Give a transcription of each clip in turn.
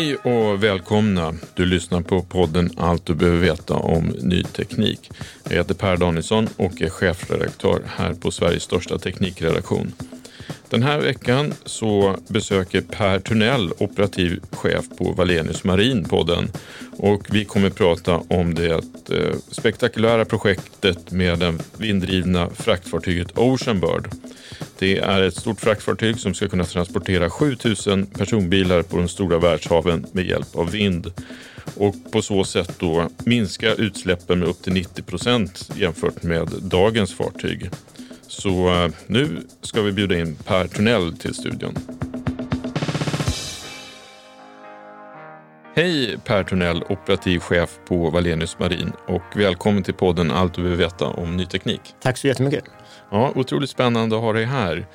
Hej och välkomna. Du lyssnar på podden Allt du behöver veta om ny teknik. Jag heter Per Danielsson och är chefredaktör här på Sveriges största teknikredaktion. Den här veckan så besöker Per Tunnell, operativ chef på Valenius Marin podden. Och vi kommer prata om det eh, spektakulära projektet med det vinddrivna fraktfartyget Oceanbird. Det är ett stort fraktfartyg som ska kunna transportera 7000 personbilar på de stora världshaven med hjälp av vind och på så sätt då minska utsläppen med upp till 90 procent jämfört med dagens fartyg. Så eh, nu ska vi bjuda in Per Tunnell till studion. Hej Per Tunnell, operativ chef på Valenius Marin och välkommen till podden Allt du vill veta om ny teknik. Tack så jättemycket. Ja, otroligt spännande att ha dig här.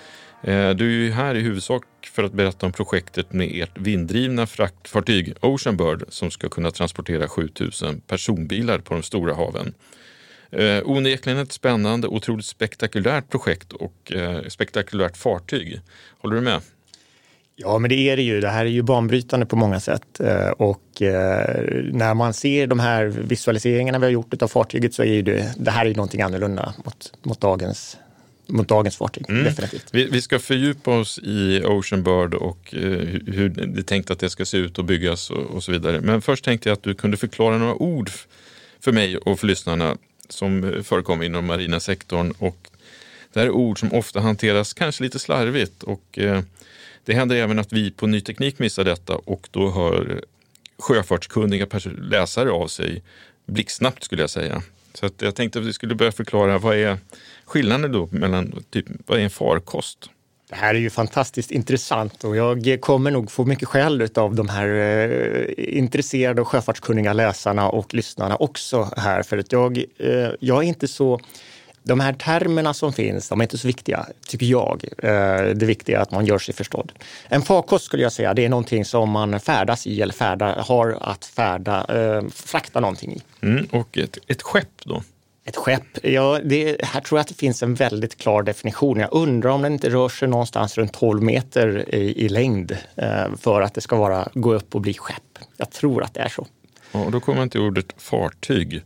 Eh, du är ju här i huvudsak för att berätta om projektet med ert vinddrivna fraktfartyg Oceanbird som ska kunna transportera 7000 personbilar på de stora haven. Eh, onekligen ett spännande, otroligt spektakulärt projekt och eh, spektakulärt fartyg. Håller du med? Ja, men det är det ju. Det här är ju banbrytande på många sätt. Eh, och eh, när man ser de här visualiseringarna vi har gjort av fartyget så är det, det här är ju någonting annorlunda mot, mot dagens mot dagens fartyg. Mm. Definitivt. Vi, vi, ska fördjupa oss i Oceanbird och eh, hur det är tänkt att det ska se ut och byggas och, och, så vidare. Men först tänkte jag att du kunde förklara några ord för mig och för lyssnarna som förekommer inom marina sektorn. Och det här är ord som ofta hanteras kanske lite slarvigt och eh, det händer även att vi på Ny Teknik missar detta och då hör sjöfartskunniga läsare av sig blixtsnabbt skulle jag säga. Så att jag tänkte att vi skulle börja förklara vad är skillnaden då mellan typ, vad är en farkost? Det här är ju fantastiskt intressant och jag kommer nog få mycket skäll av de här eh, intresserade och sjöfartskunniga läsarna och lyssnarna också här. För att jag, eh, jag är inte så de här termerna som finns, de är inte så viktiga, tycker jag. Eh, det viktiga är att man gör sig förstådd. En farkost skulle jag säga, det är någonting som man färdas i eller färda, har att färda, eh, frakta någonting i. Mm, och ett, ett skepp då? Ett skepp, ja, det, här tror jag att det finns en väldigt klar definition. Jag undrar om den inte rör sig någonstans runt 12 meter i, i längd eh, för att det ska vara, gå upp och bli skepp. Jag tror att det är så. och då kommer man till ordet fartyg.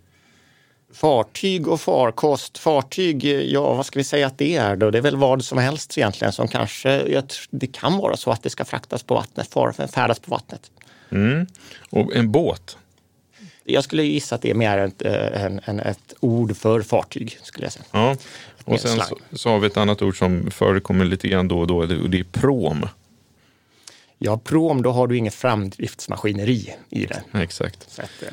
Fartyg och farkost. Fartyg, ja vad ska vi säga att det är då? Det är väl vad som helst egentligen som kanske, det kan vara så att det ska fraktas på vattnet, färdas på vattnet. Mm. Och en båt? Jag skulle gissa att det är mer ett, en, en, ett ord för fartyg. skulle jag säga. Ja. Och sen så, så, har vi ett annat ord som förekommer lite grann då och då och det är prom. Ja, prom, då har du inget framdriftsmaskineri i det. Exakt. Så att,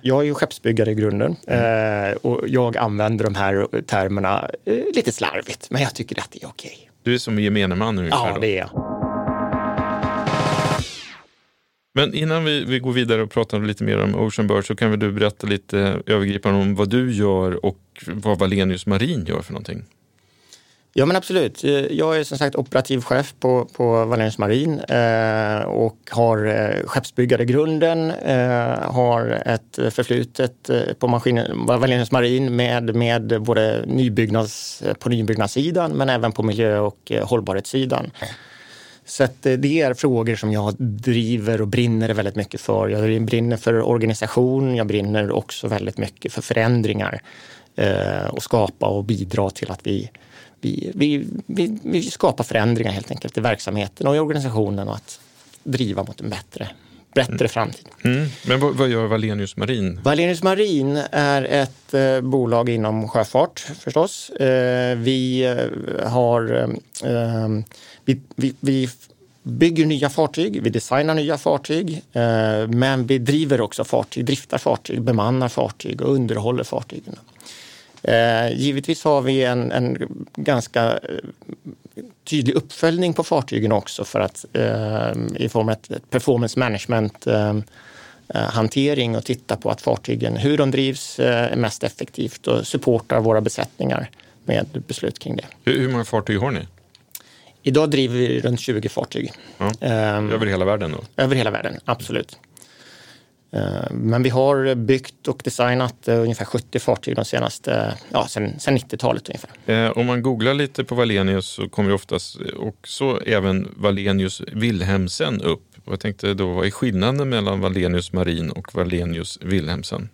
jag är ju skeppsbyggare i grunden mm. och jag använder de här termerna eh, lite slarvigt, men jag tycker att det är okej. Du är som gemene man ungefär? Ja, då. det är jag. Men innan vi, vi går vidare och pratar lite mer om Ocean Bird så kan väl du berätta lite övergripande om vad du gör och vad Valenius Marin gör för någonting? Ja men absolut. Eh, jag är som sagt operativ chef på, på Wallenius Marin eh, och har eh, skeppsbyggare grunden, eh, har ett förflutet eh, på maskinen, Wallenius Marin med, med både nybyggnads, på nybyggnadssidan men även på miljö och eh, hållbarhetssidan. Så att eh, det är frågor som jag driver och brinner väldigt mycket för. Jag brinner för organisation, jag brinner också väldigt mycket för förändringar eh, och skapa och bidra till att vi vi, vi, vi, vi skapar förändringar helt enkelt i verksamheten och i organisationen och att driva mot en bättre, bättre mm. framtid. Mm. Men vad, vad, gör Valenius Marin? Valenius Marin är ett eh, bolag inom sjöfart förstås. Eh, vi eh, har eh, vi, vi, vi, bygger nya fartyg, vi designar nya fartyg, eh, men vi driver också fartyg, driftar fartyg, bemannar fartyg och underhåller fartygen. Eh, givetvis har vi en, en, ganska eh, tydlig uppföljning på fartygen också för att eh, i form av ett performance management eh, eh, hantering och titta på att fartygen, hur de drivs eh, mest effektivt och supportar våra besättningar med beslut kring det. Hur, hur många fartyg har ni? Idag driver vi runt 20 fartyg. Ja. Ehm, över hela världen då? Över hela världen, absolut. Eh, men vi har byggt och designat eh, ungefär 70 fartyg de senaste, ja, sen, sen 90-talet ungefär. Eh, om man googlar lite på Valenius så kommer oftast också även Valenius Wilhelmsen upp. Och jag tänkte då, vad är skillnaden mellan Valenius Marin och Valenius Wilhelmsen?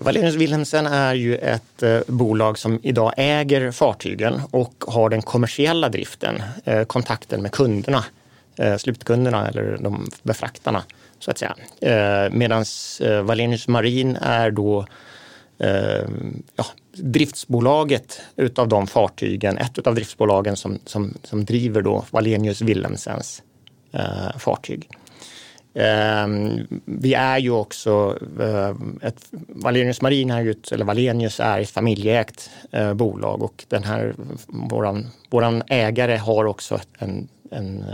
Wallenius Wilhelmsen är ju ett eh, bolag som idag äger fartygen och har den kommersiella driften, eh, kontakten med kunderna, eh, slutkunderna eller de befraktarna så att säga. Medan Wallenius Marin är då ja, driftsbolaget utav de fartygen, ett utav driftsbolagen som, som, som driver då Wallenius Wilhelmsens fartyg. Eh, vi är ju också, eh, ett, Wallenius Marin är ju ett, eller Wallenius är ett familjeägt eh, bolag och den här, våran, våran ägare har också en, en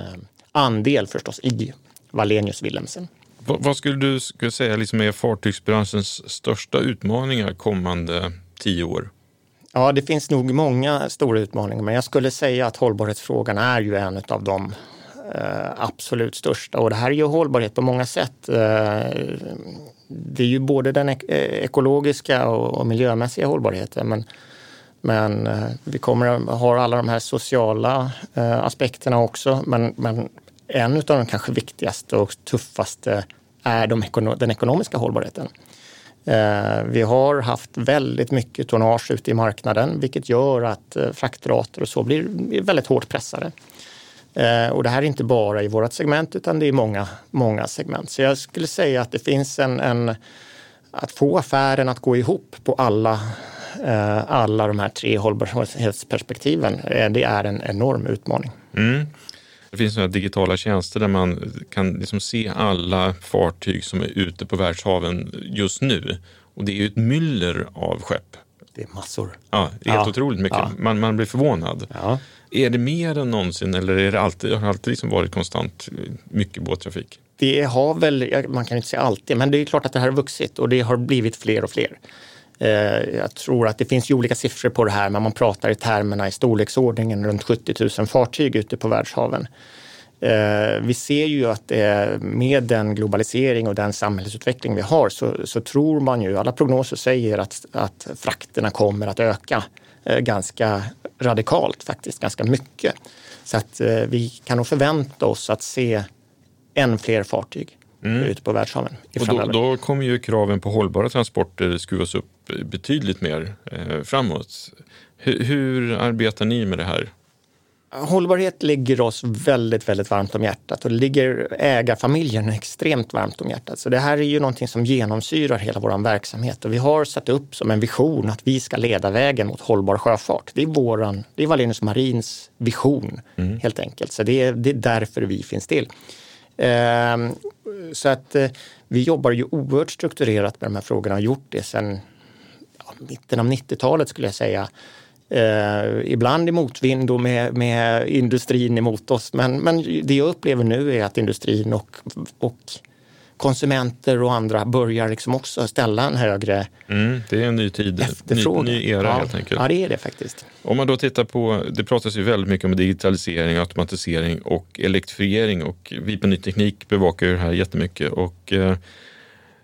andel förstås i Wallenius Wilhelmsen. Vad skulle du skulle säga liksom är fartygsbranschens största utmaningar kommande tio år? Ja, det finns nog många stora utmaningar, men jag skulle säga att hållbarhetsfrågan är ju en av de eh, Eh, absolut största. Och det här är ju hållbarhet på många sätt. Eh, det är ju både den eh, ekologiska och, miljömässiga hållbarheten, men men vi kommer att ha alla de här sociala aspekterna också. Men, men en av de kanske viktigaste och tuffaste är de den ekonomiska hållbarheten. Vi har haft väldigt mycket tonnage ute i marknaden vilket gör att fraktrater och så blir väldigt hårt pressade. Eh, och det här är inte bara i vårt segment utan det är många, många segment. Så jag skulle säga att det finns en, en att få affären att gå ihop på alla, eh, alla de här tre hållbarhetsperspektiven, eh, det är en enorm utmaning. Mm. Det finns några digitala tjänster där man kan liksom se alla fartyg som är ute på världshaven just nu. Och det är ju ett myller av skepp. Det är massor. Ja, helt ja. otroligt mycket. Ja. Man, man blir förvånad. Ja. Är det mer än någonsin eller är det alltid, har det alltid liksom varit konstant mycket båttrafik? Det har väl, man kan inte säga alltid, men det är klart att det här har vuxit och det har blivit fler och fler. Eh, jag tror att det finns ju olika siffror på det här, men man pratar i termerna i storleksordningen runt 70 000 fartyg ute på världshaven. Eh, vi ser ju att med den globalisering och den samhällsutveckling vi har så, så tror man ju, alla prognoser säger att, att frakterna kommer att öka eh, ganska radikalt faktiskt, ganska mycket. Så att vi kan nog förvänta oss att se än fler fartyg mm. ute på världshaven. Och då, då, kommer ju kraven på hållbara transporter skruvas upp betydligt mer eh, framåt. Hur, hur arbetar ni med det här? Hållbarhet ligger oss väldigt, väldigt varmt om hjärtat och ligger ägarfamiljen extremt varmt om hjärtat. Så det här är ju någonting som genomsyrar hela vår verksamhet och vi har satt upp som en vision att vi ska leda vägen mot hållbar sjöfart. Det är, våran, det är Wallenius Marins vision mm. helt enkelt. Så det är, det är därför vi finns till. Ehm, så att eh, vi jobbar ju oerhört strukturerat med de här frågorna och har gjort det sedan ja, mitten av 90-talet skulle jag säga. Eh, ibland i motvind och med, med industrin emot oss. Men, men det jag upplever nu är att industrin och, och konsumenter och andra börjar liksom också ställa en högre mm, Det är en ny tid, ny, ny era ja, helt enkelt. Ja, det är det faktiskt. Om man då tittar på, det pratas ju väldigt mycket om digitalisering, automatisering och elektrifiering och vi på Ny Teknik bevakar ju det här jättemycket. Och, eh,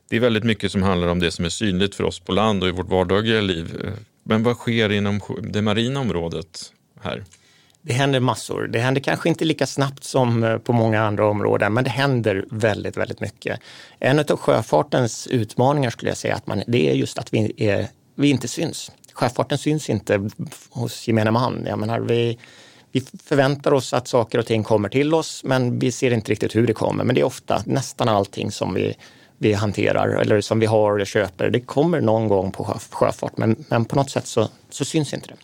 det är väldigt mycket som handlar om det som är synligt för oss på land och i vårt vardagliga liv. Men vad sker inom det marina området här? Det händer massor. Det händer kanske inte lika snabbt som eh, på många andra områden, men det händer väldigt, väldigt mycket. En av sjöfartens utmaningar skulle jag säga, att man, det är just att vi, är, vi inte syns. Sjöfarten syns inte hos gemene man. Jag menar, vi, vi förväntar oss att saker och ting kommer till oss, men vi ser inte riktigt hur det kommer. Men det är ofta nästan allting som vi vi hanterar eller som vi har eller köper. Det kommer någon gång på sjöfart men, men på något sätt så, så syns inte det.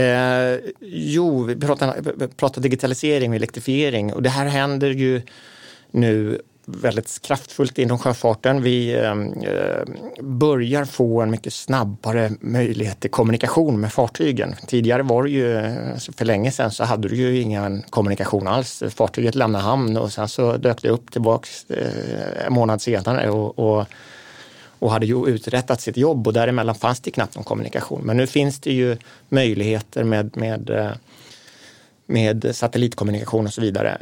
Eh, jo, vi pratar, pratar digitalisering och elektrifiering och det här händer ju nu väldigt kraftfullt inom sjöfarten. Vi ehm, eh, börjar få en mycket snabbare möjlighet till kommunikation med fartygen. Tidigare var det ju, eh, för länge sedan så hade du ju ingen kommunikation alls. Fartyget lämnade hamn och sen så dök det upp tillbaks eh, en månad senare och, och, och hade ju uträttat sitt jobb och däremellan fanns det knappt någon kommunikation. Men nu finns det ju möjligheter med, med eh, med satellitkommunikation och så vidare.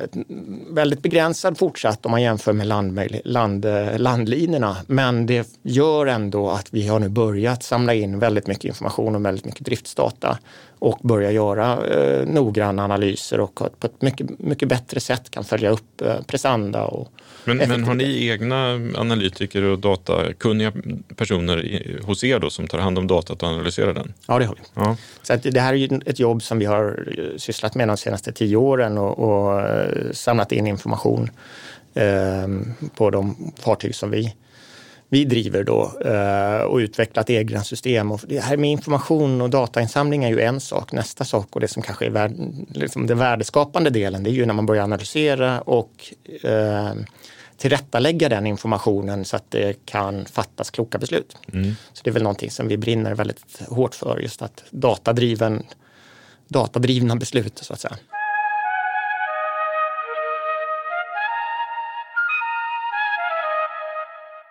Väldigt begränsad fortsatt om man jämför med land, land, landlinorna. Men det gör ändå att vi har nu börjat samla in väldigt mycket information och väldigt mycket driftsdata och börja göra eh, noggranna analyser och på ett mycket, mycket bättre sätt kan följa upp eh, prestanda och men, men har ni egna analytiker och datakunniga personer i, hos er då som tar hand om datat och analyserar den? Ja, det har vi. Ja. Så det här är ett jobb som vi har eh, sysslat med de senaste tio åren och, och eh, samlat in information eh, på de fartyg som vi vi driver då eh, och utvecklat egna system. Och det här med information och datainsamling är ju en sak. Nästa sak och det som kanske är värd, liksom den värdeskapande delen, det är ju när man börjar analysera och eh, tillrättalägga den informationen så att det kan fattas kloka beslut. Mm. Så det är väl någonting som vi brinner väldigt hårt för, just att datadriven, datadrivna beslut så att säga.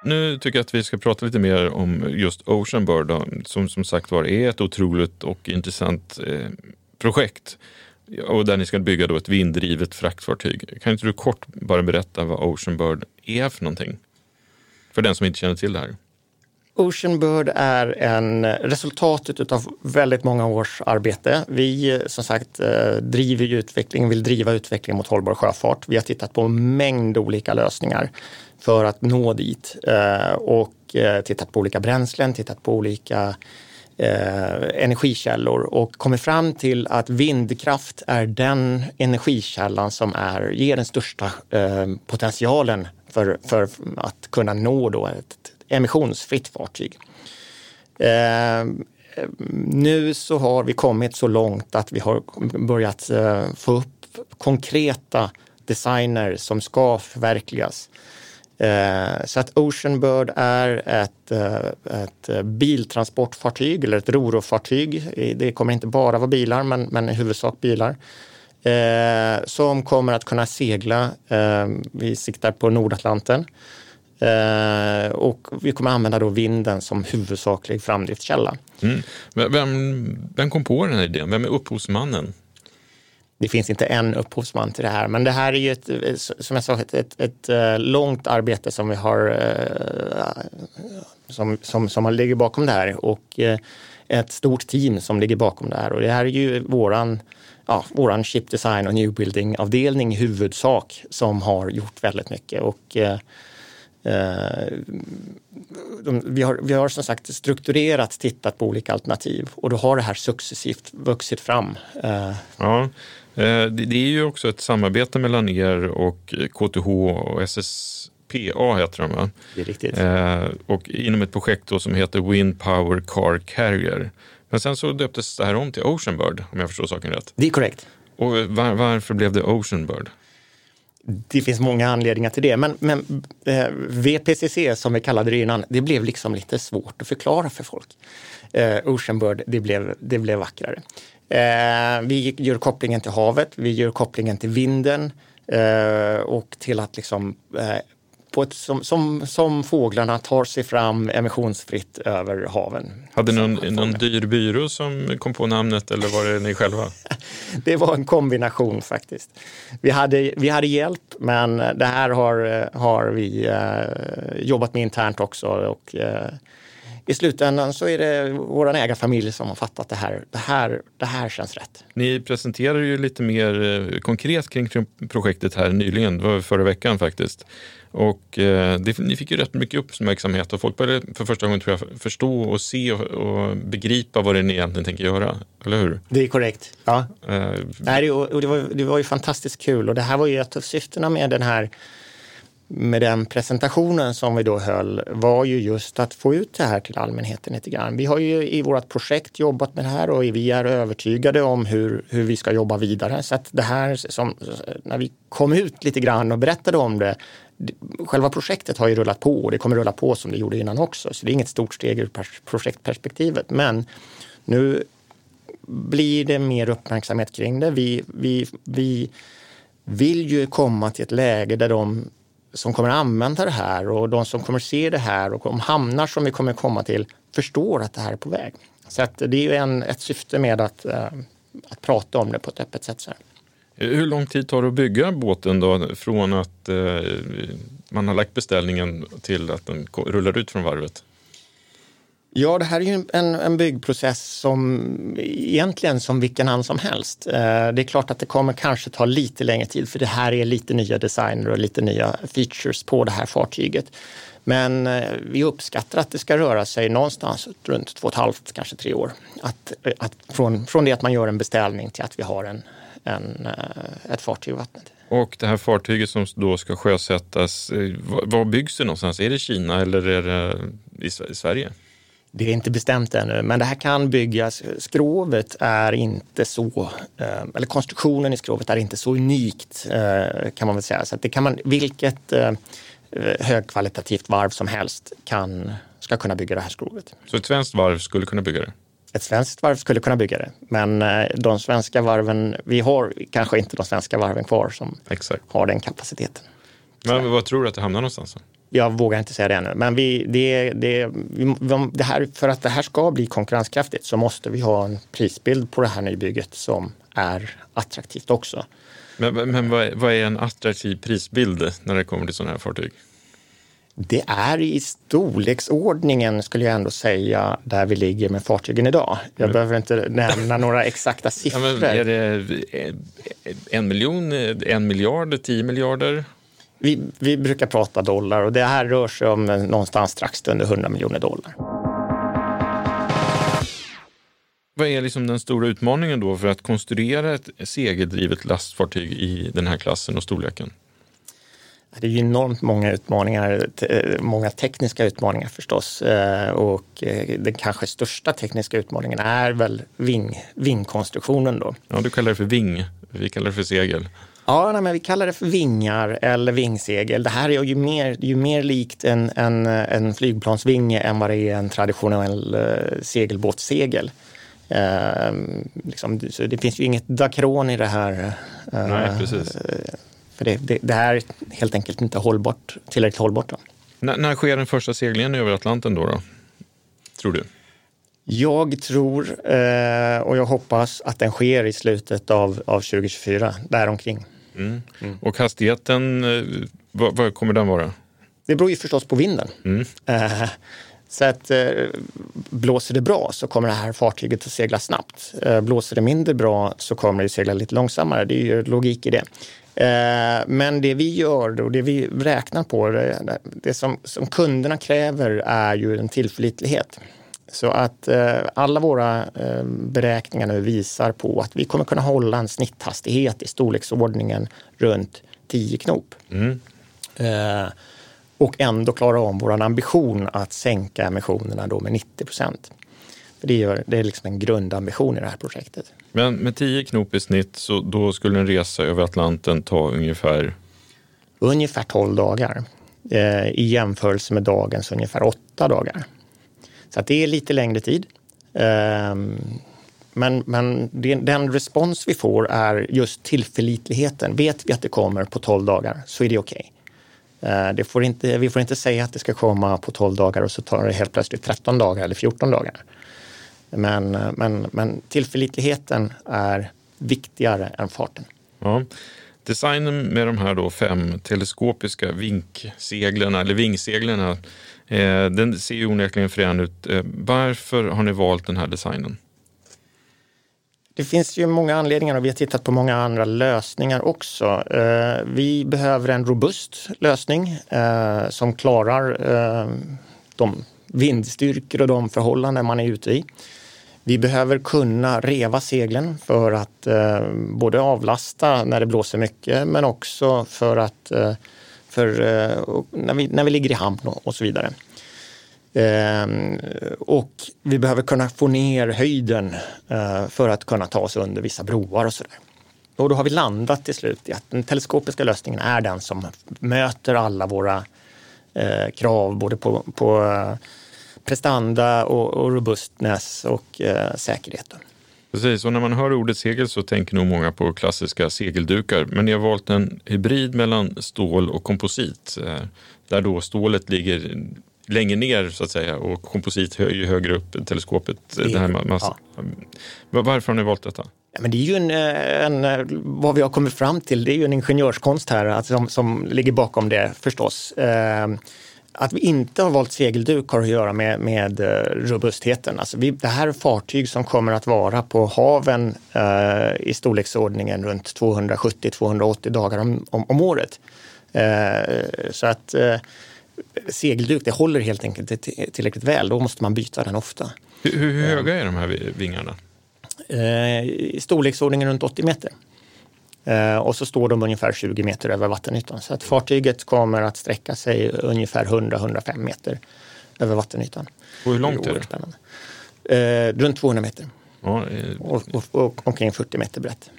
Nu tycker jag att vi ska prata lite mer om just Ocean Bird då, som som sagt var är ett otroligt och intressant eh, projekt och där ni ska bygga då ett vinddrivet fraktfartyg. Kan inte du kort bara berätta vad Ocean Bird är för någonting? För den som inte känner till det här. Ocean Bird är en eh, resultatet av väldigt många års arbete. Vi eh, som sagt eh, driver utveckling, vill driva utveckling mot hållbar sjöfart. Vi har tittat på en mängd olika lösningar för att nå dit och tittat på olika bränslen, tittat på olika energikällor och kommit fram till att vindkraft är den energikällan som är, ger den största potentialen för, för att kunna nå då ett emissionsfritt fartyg. Eh, nu så har vi kommit så långt att vi har börjat eh, få upp konkreta designer som ska förverkligas. Eh, så att Ocean Bird är ett, ett biltransportfartyg eller ett rorofartyg. Det kommer inte bara vara bilar men, men i huvudsak bilar. Eh, som kommer att kunna segla, eh, vi siktar på Nordatlanten, Eh, och vi kommer använda då vinden som huvudsaklig framdriftskälla. Mm. Vem, vem kom på den här idén? Vem är upphovsmannen? Det finns inte en upphovsman till det här, men det här är ju ett, som jag sa, ett, ett, ett eh, långt arbete som vi har eh, som, som, som ligger bakom det här och ett stort team som ligger bakom det här. Och det här är ju våran, ja, våran chip design och new building avdelning i huvudsak som har gjort väldigt mycket. Och Eh, de, vi, har, vi har som sagt strukturerat tittat på olika alternativ och då har det här successivt vuxit fram. Eh, ja, eh, det är ju också ett samarbete mellan er och KTH och SSPA heter de va? Det är riktigt. Och inom ett projekt som heter Wind Power Car Carrier. Men sen så döptes det här om till Ocean Bird om jag förstår saken rätt. Det är korrekt. Och var, varför blev det Ocean Bird? Det finns många anledningar till det, men, men eh, VPCC som vi kallade det innan, det blev liksom lite svårt att förklara för folk. Eh, Oceanbird, det blev, det blev vackrare. Eh, vi gör kopplingen till havet, vi gör kopplingen till vinden eh, och till att liksom eh, på ett, som, som, som fåglarna tar sig fram emissionsfritt över haven. Hade någon, någon dyr byrå som kom på namnet eller var det ni själva? det var en kombination faktiskt. Vi hade, vi hade hjälp, men det här har, har vi eh, jobbat med internt också. Och, eh, i slutändan så är det vår ägarfamilj som har fattat det här. Det här, det här känns rätt. Ni presenterar ju lite mer eh, konkret kring projektet här nyligen, det var förra veckan faktiskt. Och eh, det, ni fick ju rätt mycket uppmärksamhet och folk började för första gången tror jag förstå och se och, och begripa vad det är ni egentligen tänker göra. Eller hur? Det är korrekt. Ja. Eh, Nej, och det, var, det var ju fantastiskt kul och det här var ju ett av syftena med den här med den presentationen som vi då höll var ju just att få ut det här till allmänheten lite grann. Vi har ju i vårt projekt jobbat med det här och vi är övertygade om hur, hur vi ska jobba vidare. Så att det här som, när vi kom ut lite grann och berättade om det, själva projektet har ju rullat på och det kommer rulla på som det gjorde innan också. Så det är inget stort steg ur projektperspektivet. Men nu blir det mer uppmärksamhet kring det. Vi, vi, vi vill ju komma till ett läge där de som kommer använda det här och de som kommer se det här och de hamnar som vi kommer komma till förstår att det här är på väg. Så att det är ju en, ett syfte med att, eh, att prata om det på ett öppet sätt. Så här. Hur lång tid tar det att bygga båten då från att eh, man har lagt beställningen till att den rullar ut från varvet? Ja, det här är ju en, en byggprocess som egentligen som vilken annan som helst. Eh, det är klart att det kommer kanske ta lite längre tid för det här är lite nya designer och lite nya features på det här fartyget. Men eh, vi uppskattar att det ska röra sig någonstans runt två och ett halvt, kanske tre år. Att, eh, att från, från det att man gör en beställning till att vi har en, en, eh, ett fartyg i vattnet. Och det här fartyget som då ska sjösättas, eh, var byggs det någonstans? Är det Kina eller är det i Sverige? Det är inte bestämt ännu, men det här kan byggas. Skrovet är inte så, eh, eller konstruktionen i skrovet är inte så unikt eh, kan man väl säga. Så det kan man, vilket eh, högkvalitativt varv som helst kan, ska kunna bygga det här skrovet. Så ett svenskt varv skulle kunna bygga det? Ett svenskt varv skulle kunna bygga det, men de svenska varven, vi har kanske inte de svenska varven kvar som Exakt. har den kapaciteten. Men vad tror du att det hamnar någonstans? Jag vågar inte säga det ännu, men vi, det, det, det här, för att det här ska bli konkurrenskraftigt så måste vi ha en prisbild på det här nybygget som är attraktivt också. Men, men vad, är, vad är en attraktiv prisbild när det kommer till sådana här fartyg? Det är i storleksordningen, skulle jag ändå säga, där vi ligger med fartygen idag. Jag mm. behöver inte nämna några exakta siffror. Ja, är det en miljon, en miljard, tio miljarder? Vi, vi brukar prata dollar och det här rör sig om någonstans strax under 100 miljoner dollar. Vad är liksom den stora utmaningen då för att konstruera ett segeldrivet lastfartyg i den här klassen och storleken? Det är enormt många utmaningar, många tekniska utmaningar förstås. Eh, och eh, den kanske största tekniska utmaningen är väl ving, vingkonstruktionen. Då. Ja, du kallar det för ving, vi kallar det för segel. Ja, nej, men vi kallar det för vingar eller vingsegel. Det här är ju mer, ju mer likt en, en, en flygplansvinge än vad det är en traditionell segelbåtssegel. Uh, liksom, så det finns ju inget dakron i det här. Uh, nej, precis. för det, det, det, här är helt enkelt inte hållbart, tillräckligt hållbart. Då. N när sker den första seglingen över Atlanten då, då? Tror du? Jag tror eh, och jag hoppas att den sker i slutet av, av 2024, däromkring. Mm. Mm. Och hastigheten, eh, vad, vad, kommer den vara? Det beror ju förstås på vinden. Mm. Eh, så att blåser det bra så kommer det här fartyget att segla snabbt. Blåser det mindre bra så kommer det segla lite långsammare. Det är ju logik i det. Men det vi gör och det vi räknar på, det, det som, som kunderna kräver är ju en tillförlitlighet. Så att eh, alla våra eh, beräkningar nu visar på att vi kommer kunna hålla en snitthastighet i storleksordningen runt 10 knop. Mm. Eh, och ändå klara om vår ambition att sänka emissionerna då med 90 procent. det, är, det är liksom en grundambition i det här projektet. Men med 10 knop i snitt så då skulle en resa över Atlanten ta ungefär ungefär 12 dagar eh, i jämförelse med dagens ungefär 8 dagar. Så att det är lite längre tid. Ehm, men, men den respons vi får är just tillförlitligheten. Vet vi att det kommer på 12 dagar så är det okej. Ehm, okay. Får inte, vi får inte säga att det ska komma på 12 dagar och så tar det helt plötsligt 13 dagar eller 14 dagar. Men, men, men tillförlitligheten är viktigare än farten. Ja. Designen med de här då fem teleskopiska vinkseglen eller vingseglen eh, den ser ju onekligen frän ut. Eh, varför har ni valt den här designen? Det finns ju många anledningar och vi har tittat på många andra lösningar också. Eh, vi behöver en robust lösning eh, som klarar eh, de vindstyrkor och de förhållanden man är ute i. Vi behöver kunna reva seglen för att eh, både avlasta när det blåser mycket men också för att eh, för, eh, när, vi, när vi ligger i hamn och så vidare. Ehm, och vi behöver kunna få ner höjden eh, för att kunna ta oss under vissa broar och sådär. Och då har vi landat till slut i att den teleskopiska lösningen är den som möter alla våra eh, krav både på, på eh, prestanda och, och robustness och eh, säkerhet. Precis, och när man hör ordet segel så tänker nog många på klassiska segeldukar. Men ni har valt en hybrid mellan stål och komposit. Eh, där då stålet ligger längre ner så att säga och komposit ju högre upp teleskopet. Det här massa. Ja. Varför har ni valt detta? Ja, men det är ju en, en, vad vi har kommit fram till, det är ju en ingenjörskonst här alltså, som, som ligger bakom det förstås. Eh, att vi inte har valt segelduk har att göra med, med uh, robustheten. Alltså vi, det här är fartyg som kommer att vara på haven uh, i storleksordningen runt 270-280 dagar om, om, om året. Uh, så att segelduk, det håller helt enkelt tillräckligt väl. Då måste man byta den ofta. Hur, hur höga är de här vingarna? Eh, I storleksordningen runt 80 meter. Eh, och så står de ungefär 20 meter över vattenytan. Så att fartyget kommer att sträcka sig ungefär 100-105 meter över vattenytan. Och hur långt är det? Spännande. Eh, runt 200 meter. Ja, och, och, och omkring 40 meter brett.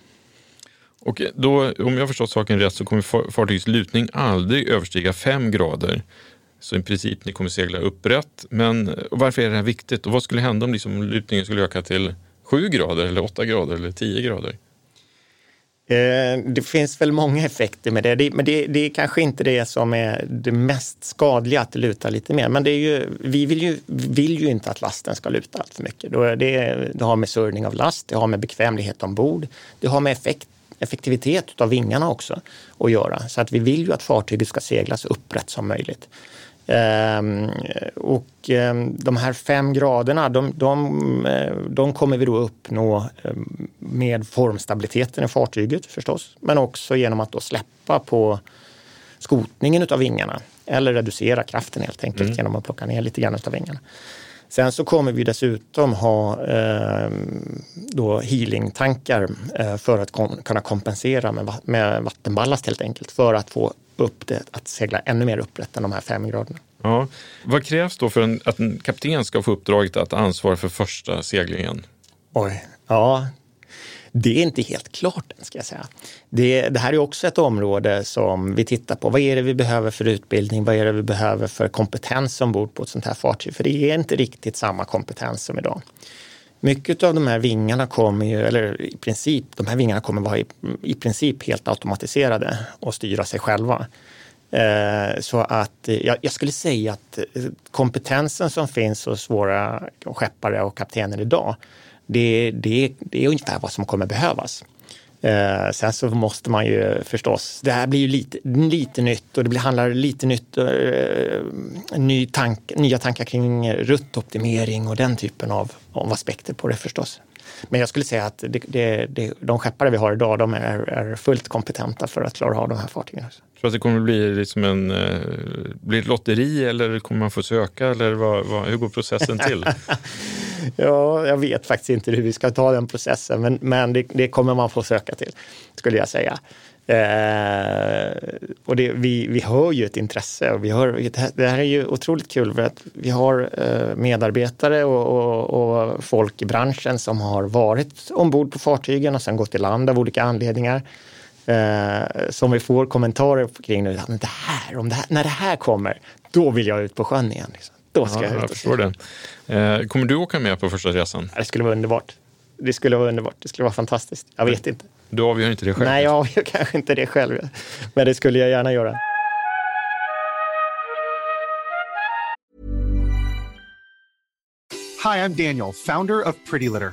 Och då, om jag förstått saken rätt så kommer fartygets lutning aldrig överstiga 5 grader. Så i princip ni kommer segla upprätt. Men varför är det här viktigt och vad skulle hända om liksom lutningen skulle öka till 7 grader eller 8 grader eller 10 grader? Eh, det finns väl många effekter med det, men det, det, är kanske inte det som är det mest skadliga att det lutar lite mer. Men det är ju, vi vill ju, vill ju inte att lasten ska luta allt för mycket. Det, det har med surrning av last, det har med bekvämlighet ombord, det har med effekt effektivitet av vingarna också att göra. Så att vi vill ju att fartyget ska segla så upprätt som möjligt. Ehm, och ehm, de här fem graderna, de, de, eh, de, kommer vi då uppnå ehm, med formstabiliteten i fartyget förstås, men också genom att då släppa på skotningen av vingarna eller reducera kraften helt enkelt mm. genom att plocka ner lite grann av vingarna. Sen så kommer vi dessutom ha eh, då healing-tankar eh, för att kom, kunna kompensera med, med vattenballast helt enkelt för att få upp det att segla ännu mer upprätt än de här fem graderna. Ja. Vad krävs då för en, att en kapten ska få uppdraget att ansvara för första seglingen? Oj, ja, det är inte helt klart än, ska jag säga. Det, det, här är också ett område som vi tittar på. Vad är det vi behöver för utbildning? Vad är det vi behöver för kompetens ombord på ett sånt här fartyg? För det är inte riktigt samma kompetens som idag. Mycket av de här vingarna kommer ju, eller i princip, de här vingarna kommer vara i, i princip helt automatiserade och styra sig själva. Eh, så att eh, jag, skulle säga att eh, kompetensen som finns hos våra skeppare och kaptener idag det, det, det är ungefär vad som kommer behövas. Eh, sen så måste man ju förstås, det här blir ju lite, lite nytt och det blir, handlar lite nytt, eh, ny tank, nya tankar kring ruttoptimering och den typen av, av aspekter på det förstås. Men jag skulle säga att det, det, det, de skeppare vi har idag, de är, är fullt kompetenta för att klara av de här fartygen. Tror du att det kommer bli liksom en, eh, blir ett lotteri eller kommer man få söka eller vad, vad, hur går processen till? ja, jag vet faktiskt inte hur vi ska ta den processen, men, men det, det kommer man få söka till, skulle jag säga. Eh, och det, vi, vi hör ju ett intresse och vi hör, det här är ju otroligt kul för att vi har eh, medarbetare och, och, och, folk i branschen som har varit ombord på fartygen och sen gått i land av olika anledningar eh, som vi får kommentarer kring nu. Det här, om det här, när det här kommer, då vill jag ut på sjön igen. Liksom. Då ska ja, jag ut. Jag förstår det. Eh, kommer du åka med på första resan? Det skulle vara underbart. Det skulle vara underbart. Det skulle vara fantastiskt. Jag vet inte. Du avgör inte det själv? Nej, jag avgör kanske inte det själv. Men det skulle jag gärna göra. Hi, I'm Daniel, founder of Pretty Litter.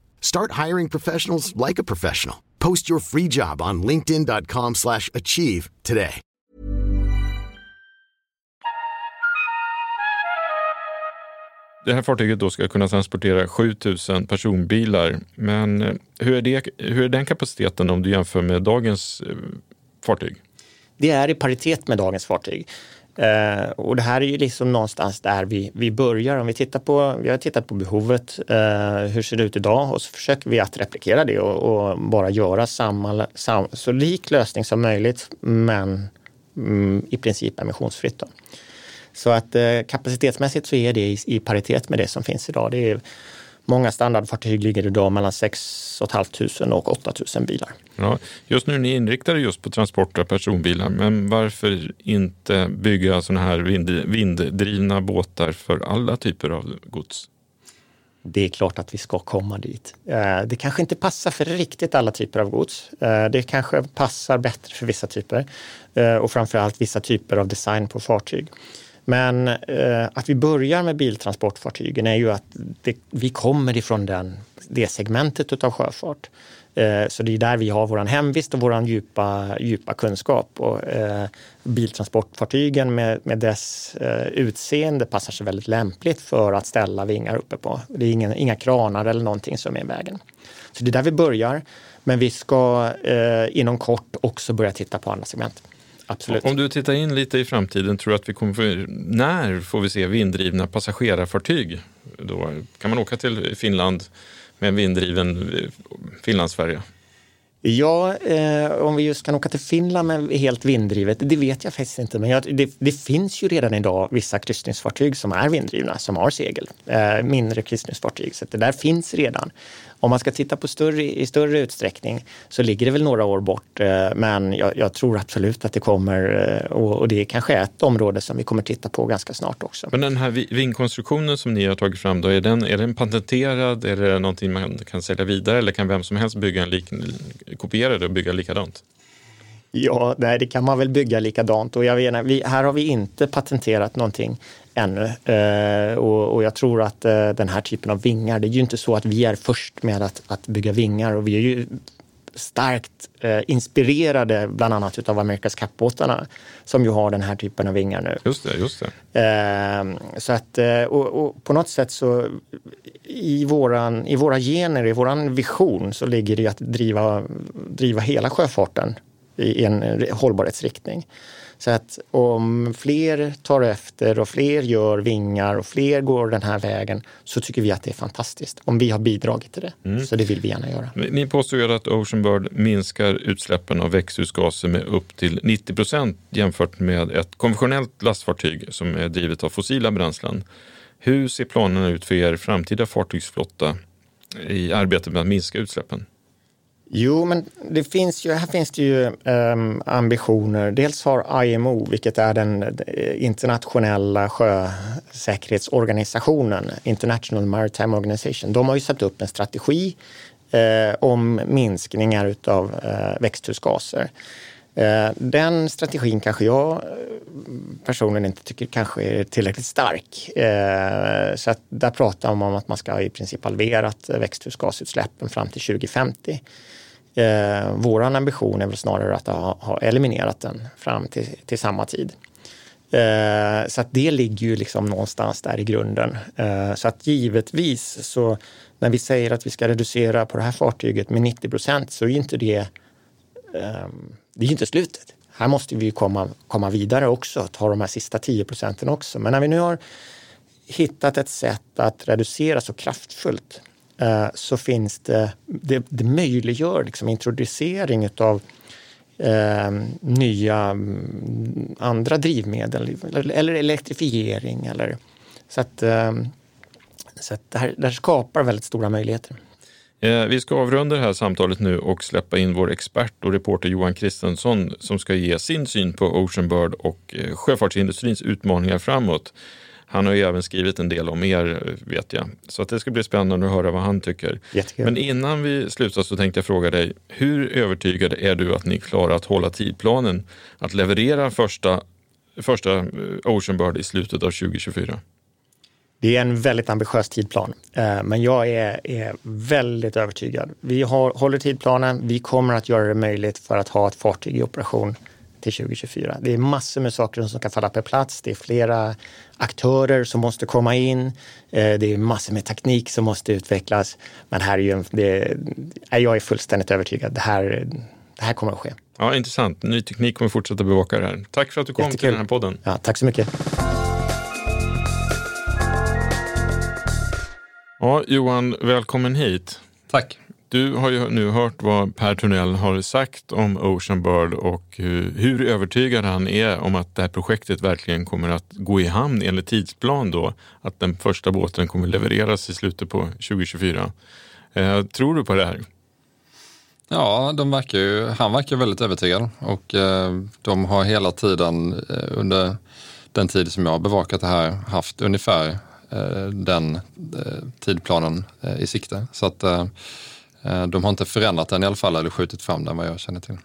Start hiring professionals like a professional. Post your free job on linkedin.com/achieve slash achieve today. Det här fartyget då ska kunna transportera 7000 personbilar. Men eh, hur är, det, hur är den kapaciteten om du jämför med dagens eh, fartyg? Det är i paritet med dagens fartyg. Eh, och det här är ju liksom någonstans där vi, vi börjar. Om vi tittar på, vi har tittat på behovet, eh, hur ser det ut idag och så försöker vi att replikera det och, och bara göra samma, sam, så lik lösning som möjligt men mm, i princip emissionsfritt. Då. Så att eh, kapacitetsmässigt så är det i, i paritet med det som finns idag. Det är, många standardfartyg ligger idag mellan 6 500 och 8 000 bilar. Ja, just nu är ni inriktade just på transport av personbilar, men varför inte bygga sådana här vind, vinddrivna båtar för alla typer av gods? Det är klart att vi ska komma dit. Eh, Det kanske inte passar för riktigt alla typer av gods. Eh, Det kanske passar bättre för vissa typer eh, och framförallt vissa typer av design på fartyg. Men eh, att vi börjar med biltransportfartygen är ju att det, vi kommer ifrån den, det segmentet av sjöfart. Eh, så det är där vi har vår hemvist och vår djupa, djupa kunskap. Och, eh, biltransportfartygen med, med dess eh, utseende passar sig väldigt lämpligt för att ställa vingar uppe på. Det är ingen, inga kranar eller någonting som är i vägen. Så det är där vi börjar. Men vi ska eh, inom kort också börja titta på andra segment. Absolut. Om du tittar in lite i framtiden, tror att vi kommer få, när får vi se vinddrivna passagerarfartyg? Då kan man åka till Finland med en vinddriven eh, Finlandsfärja? Ja, eh, om vi just kan åka till Finland med helt vinddrivet, det vet jag faktiskt inte. Men jag, det, det, finns ju redan idag vissa kryssningsfartyg som är vinddrivna, som har segel. Eh, mindre kryssningsfartyg, så det där finns redan. Om man ska titta på större, i större utsträckning så ligger det väl några år bort. Eh, men jag, jag tror absolut att det kommer eh, och, och, det är kanske ett område som vi kommer titta på ganska snart också. Men den här vingkonstruktionen som ni har tagit fram, då, är, den, är den patenterad? Är det någonting man kan sälja vidare eller kan vem som helst bygga en lik, kopiera det och bygga likadant? Ja, nej, det kan man väl bygga likadant och jag vet, vi, här har vi inte patenterat någonting ännu. Eh, och, och, jag tror att eh, den här typen av vingar, det är ju inte så att vi är först med att, att bygga vingar och vi är ju starkt eh, inspirerade bland annat utav Amerikas kappbåtarna som ju har den här typen av vingar nu. Just det, just det. Eh, så att, eh, och, och, på något sätt så i, våran, i våra gener, i våran vision så ligger det att driva, driva hela sjöfarten i en hållbarhetsriktning. Så att om fler tar efter och fler gör vingar och fler går den här vägen så tycker vi att det är fantastiskt. Om vi har bidragit till det. Mm. Så det vill vi gärna göra. Ni påstår ju att Ocean Bird minskar utsläppen av växthusgaser med upp till 90 procent jämfört med ett konventionellt lastfartyg som är drivet av fossila bränslen. Hur ser planerna ut för er framtida fartygsflotta i arbetet med att minska utsläppen? Jo, men det finns ju, här finns det ju um, ambitioner. Dels har IMO, vilket är den eh, internationella sjösäkerhetsorganisationen, International Maritime Organization, de har ju satt upp en strategi uh, om minskningar utav uh, växthusgaser. Den strategin kanske jag personligen inte tycker kanske är tillräckligt stark. Så att där pratar man om att man ska i princip halverat växthusgasutsläppen fram till 2050. Eh, Vår ambition är väl snarare att ha, ha eliminerat den fram till, till samma tid. Eh, så att det ligger ju liksom någonstans där i grunden. Eh, så att givetvis så när vi säger att vi ska reducera på det här fartyget med 90 procent så är inte det, eh, det är inte slutet. Här måste vi komma, komma vidare också, ta de här sista 10 procenten också. Men när vi nu har hittat ett sätt att reducera så kraftfullt Eh, så finns det, det, det möjliggör liksom introducering av eh, nya mm, andra drivmedel eller, eller elektrifiering. Eller, så att, eh, så att det, här, det här skapar väldigt stora möjligheter. Eh, vi ska avrunda det här samtalet nu och släppa in vår expert och reporter Johan Kristensson som ska ge sin syn på Ocean Bird och eh, sjöfartsindustrins utmaningar framåt. Han har ju även skrivit en del om er, vet jag. Så att det ska bli spännande att höra vad han tycker. Jättekul. Men innan vi slutar så tänkte jag fråga dig, hur övertygad är du att ni klarar att hålla tidplanen att leverera första, första eh, Ocean Bird i slutet av 2024? Det är en väldigt ambitiös tidplan, eh, men jag är, är väldigt övertygad. Vi har, håller tidplanen. Vi kommer att göra det möjligt för att ha ett fartyg i operation till 2024. Det är massor med saker som kan falla på plats. Det är flera aktörer som måste komma in. Eh, det är massor med teknik som måste utvecklas. Men här är ju en, det, jag är fullständigt övertygad. Det här, det här kommer att ske. Ja, intressant. Ny teknik kommer fortsätta bevaka det här. Tack för att du kom Jättekul. till den här podden. Ja, tack så mycket. Ja, Johan, välkommen hit. Tack. Du har ju nu hört vad Per Tunnell har sagt om Ocean Bird och hur, hur övertygad han är om att det här projektet verkligen kommer att gå i hamn enligt tidsplan då. Att den första båten kommer levereras i slutet på 2024. Eh, tror du på det här? Ja, de verkar ju, han verkar väldigt övertygad och eh, de har hela tiden eh, under den tid som jag har bevakat det här haft ungefär eh, den eh, tidplanen eh, i sikte. Så att Eh, de har inte förändrat den i alla fall eller skjutit fram den vad jag känner till.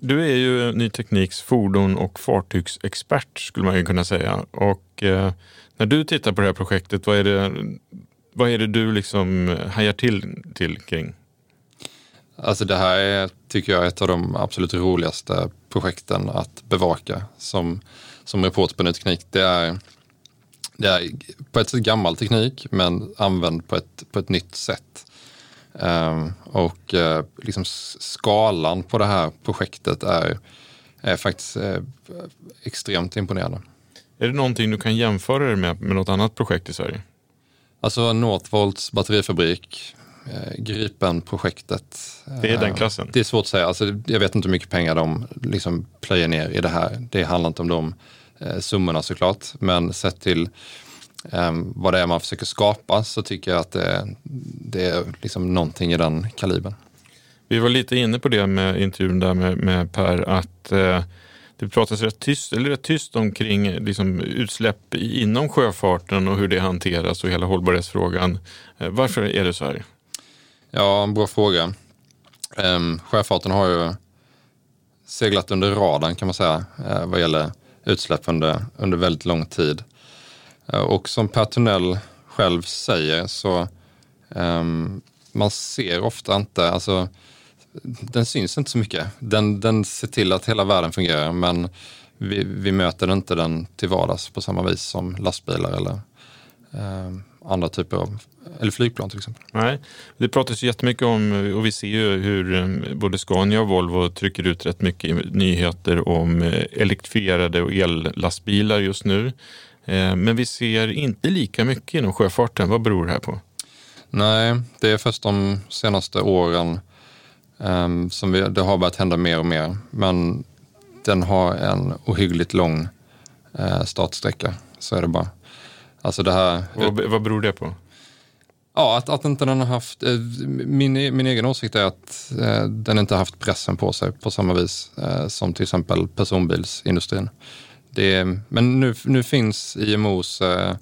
du är ju Ny Tekniks fordon och fartygsexpert skulle man ju kunna säga. Och eh, när du tittar på det här projektet, vad är det, vad är det du liksom hajar till, till kring? Alltså det här är, tycker jag, ett av de absolut roligaste projekten att bevaka som, som reporter på Ny Teknik. Det är, det är på ett sätt gammal teknik men använd på ett, på ett nytt sätt. Ehm, och uh, liksom skalan på det här projektet är, är faktiskt uh, extremt imponerande. Är det någonting du kan jämföra det med, med något annat projekt i Sverige? Alltså Northvolts batterifabrik, eh, Gripen-projektet. Det är den klassen? Det är svårt att säga. Alltså, jag vet inte hur mycket pengar de liksom plöjer ner i det här. Det handlar inte om de eh, summorna såklart. Men sett till um, vad det är man försöker skapa så tycker jag att det, det är liksom någonting i den kalibern. Vi var lite inne på det med intervjun där med, med Per, att eh, det pratas rätt tyst, eller rätt tyst omkring liksom, utsläpp inom sjöfarten och hur det hanteras och hela hållbarhetsfrågan. Eh, varför är det så här? Ja, en bra fråga. Um, sjöfarten har ju seglat under radarn kan man säga uh, vad gäller utsläpp under, under väldigt lång tid. Eh, och som Per själv säger så um, man ser ofta inte, alltså den syns inte så mycket. Den, den ser till att hela världen fungerar men vi, vi möter inte den till vardags på samma vis som lastbilar eller um, andra typer av, eller flygplan till exempel. Nej, det pratas jättemycket om och vi ser ju hur ehm, både Scania och Volvo trycker ut rätt mycket nyheter om eh, elektrifierade och ellastbilar just nu. Eh, men vi ser inte lika mycket inom sjöfarten. Vad beror det här på? Nej, det är först de senaste åren um, som vi, det har börjat hända mer och mer. Men den har en ohyggligt lång uh, startsträcka, så är det bara. Alltså det här, vad, vad beror det på? Ja, att, att inte den har haft, eh, min, min egen åsikt är att eh, den inte har haft pressen på sig på samma vis eh, som till exempel personbilsindustrin. Det, men nu, nu finns IMOs eh,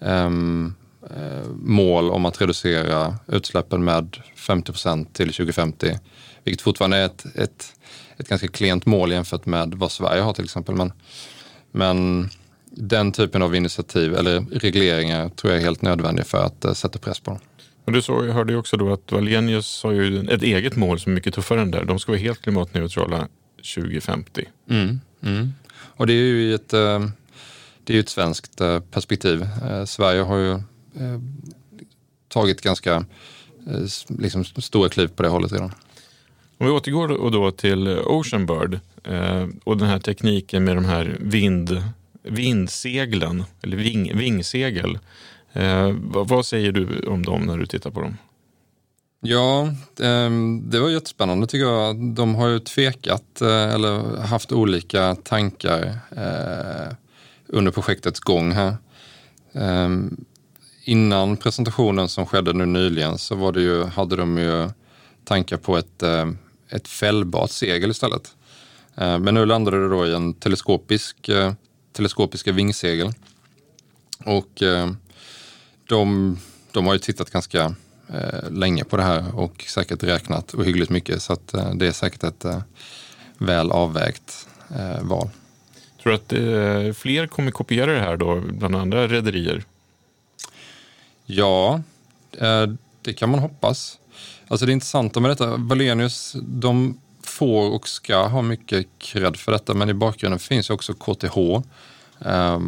um, Eh, mål om att reducera utsläppen med 50 procent till 2050. Vilket fortfarande är ett, ett, ett ganska klent mål jämfört med vad Sverige har till exempel. Men, men den typen av initiativ eller regleringar tror jag är helt nödvändiga för att uh, sätta press på dem. Och du så, jag hörde ju också då att Wallenius har ju ett eget mål som är mycket tuffare än där. De ska vara helt klimatneutrala 2050. Mm, mm. Och det är ju ett, eh, det är ett svenskt eh, perspektiv. Eh, Sverige har ju tagit ganska liksom stora kliv på det hållet redan. Om vi återgår då, till Oceanbird och den här tekniken med de här vind, vindseglen, eller ving, vingsegel. Vad, säger du om dem när du tittar på dem? Ja, ehm, det var jättespännande tycker jag. De har ju tvekat eh, eller haft olika tankar eh, under projektets gång här. Ehm, innan presentationen som skedde nu nyligen så var det ju, hade de ju tankar på ett, eh, ett fällbart segel istället. Men nu landade det då i en teleskopisk, teleskopiska vingsegel. Och ehm, de, de har ju tittat ganska länge på det här och säkert räknat ohyggligt mycket så att det är säkert ett väl avvägt val. Tror du att fler kommer kopiera det här då, bland andra rederier? Ja, eh, det kan man hoppas. Alltså det intressanta med detta, Valenius, de får och ska ha mycket cred för detta, men i bakgrunden finns ju också KTH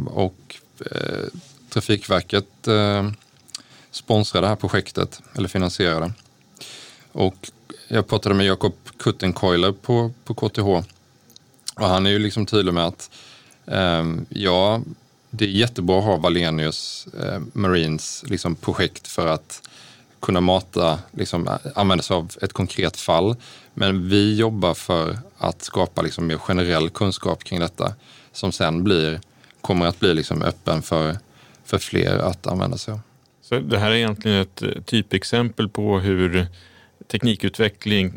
och eh, Trafikverket sponsra det här projektet, eller finansiera det. Och jag pratade med Jakob Kuttenkoiler på, på KTH och han är ju liksom tydlig med att eh, ja, det är jättebra att ha Valenius eh, Marines liksom, projekt för att kunna mata, liksom, använda sig av ett konkret fall. Men vi jobbar för att skapa liksom, mer generell kunskap kring detta som sen blir, kommer att bli liksom, öppen för, för fler att använda sig av. Så det här är egentligen ett eh, typexempel på hur teknikutveckling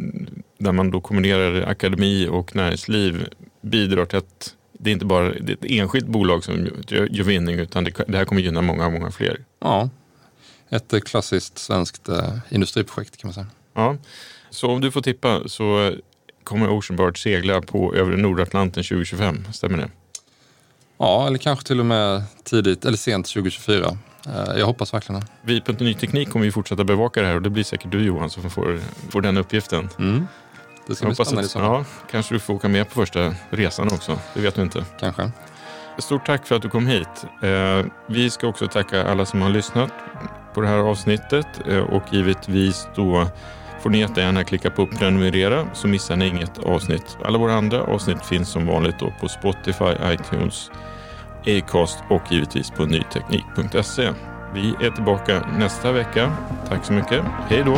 där man då kombinerar akademi och näringsliv bidrar till att det är inte bara ett enskilt bolag som gör vinning utan det, det här kommer gynna många, många fler. Ja, ett eh, klassiskt svenskt eh, industriprojekt kan man säga. Ja. Så om du får tippa så kommer Oceanbird segla på övre Nordatlanten 2025, stämmer det? Ja, eller kanske till och med tidigt eller sent 2024. Eh, jag hoppas verkligen det. Vi på Ny Teknik kommer ju fortsätta bevaka det här och det blir säkert du Johan som får, får den uppgiften. Mm. Det ska bli spännande att, Ja, kanske du får åka med på första resan också. Det vet du inte. Kanske. Stort tack för att du kom hit. Eh, vi ska också tacka alla som har lyssnat på det här avsnittet eh, och givetvis då får ni jättegärna klicka på prenumerera så missar ni inget avsnitt. Alla våra andra avsnitt finns som vanligt då på Spotify, iTunes, Acast och givetvis på nyteknik.se. Vi är tillbaka nästa vecka. Tack så mycket. Hej då!